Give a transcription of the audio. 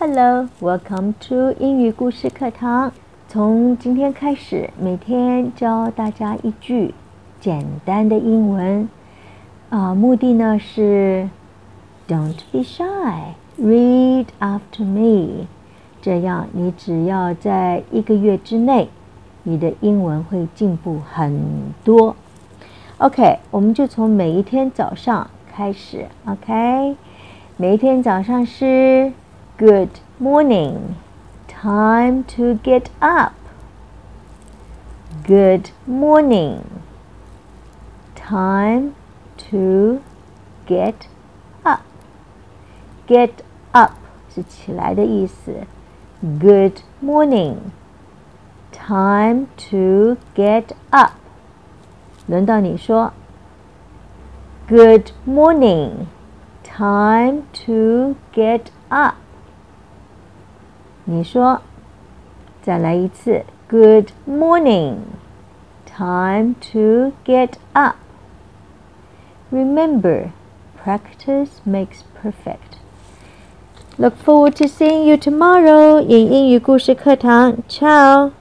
Hello, welcome to 英语故事课堂。从今天开始，每天教大家一句简单的英文。啊，目的呢是 Don't be shy, read after me。这样，你只要在一个月之内，你的英文会进步很多。OK，我们就从每一天早上开始。OK，每一天早上是。Good morning. Time to get up. Good morning. Time to get up. Get up 是起来的意思。Good morning. Time to get up. 轮到你说。Good morning. Time to get up. 你说，再来一次。Good morning. Time to get up. Remember, practice makes perfect. Look forward to seeing you tomorrow in 英语故事课堂。Ciao.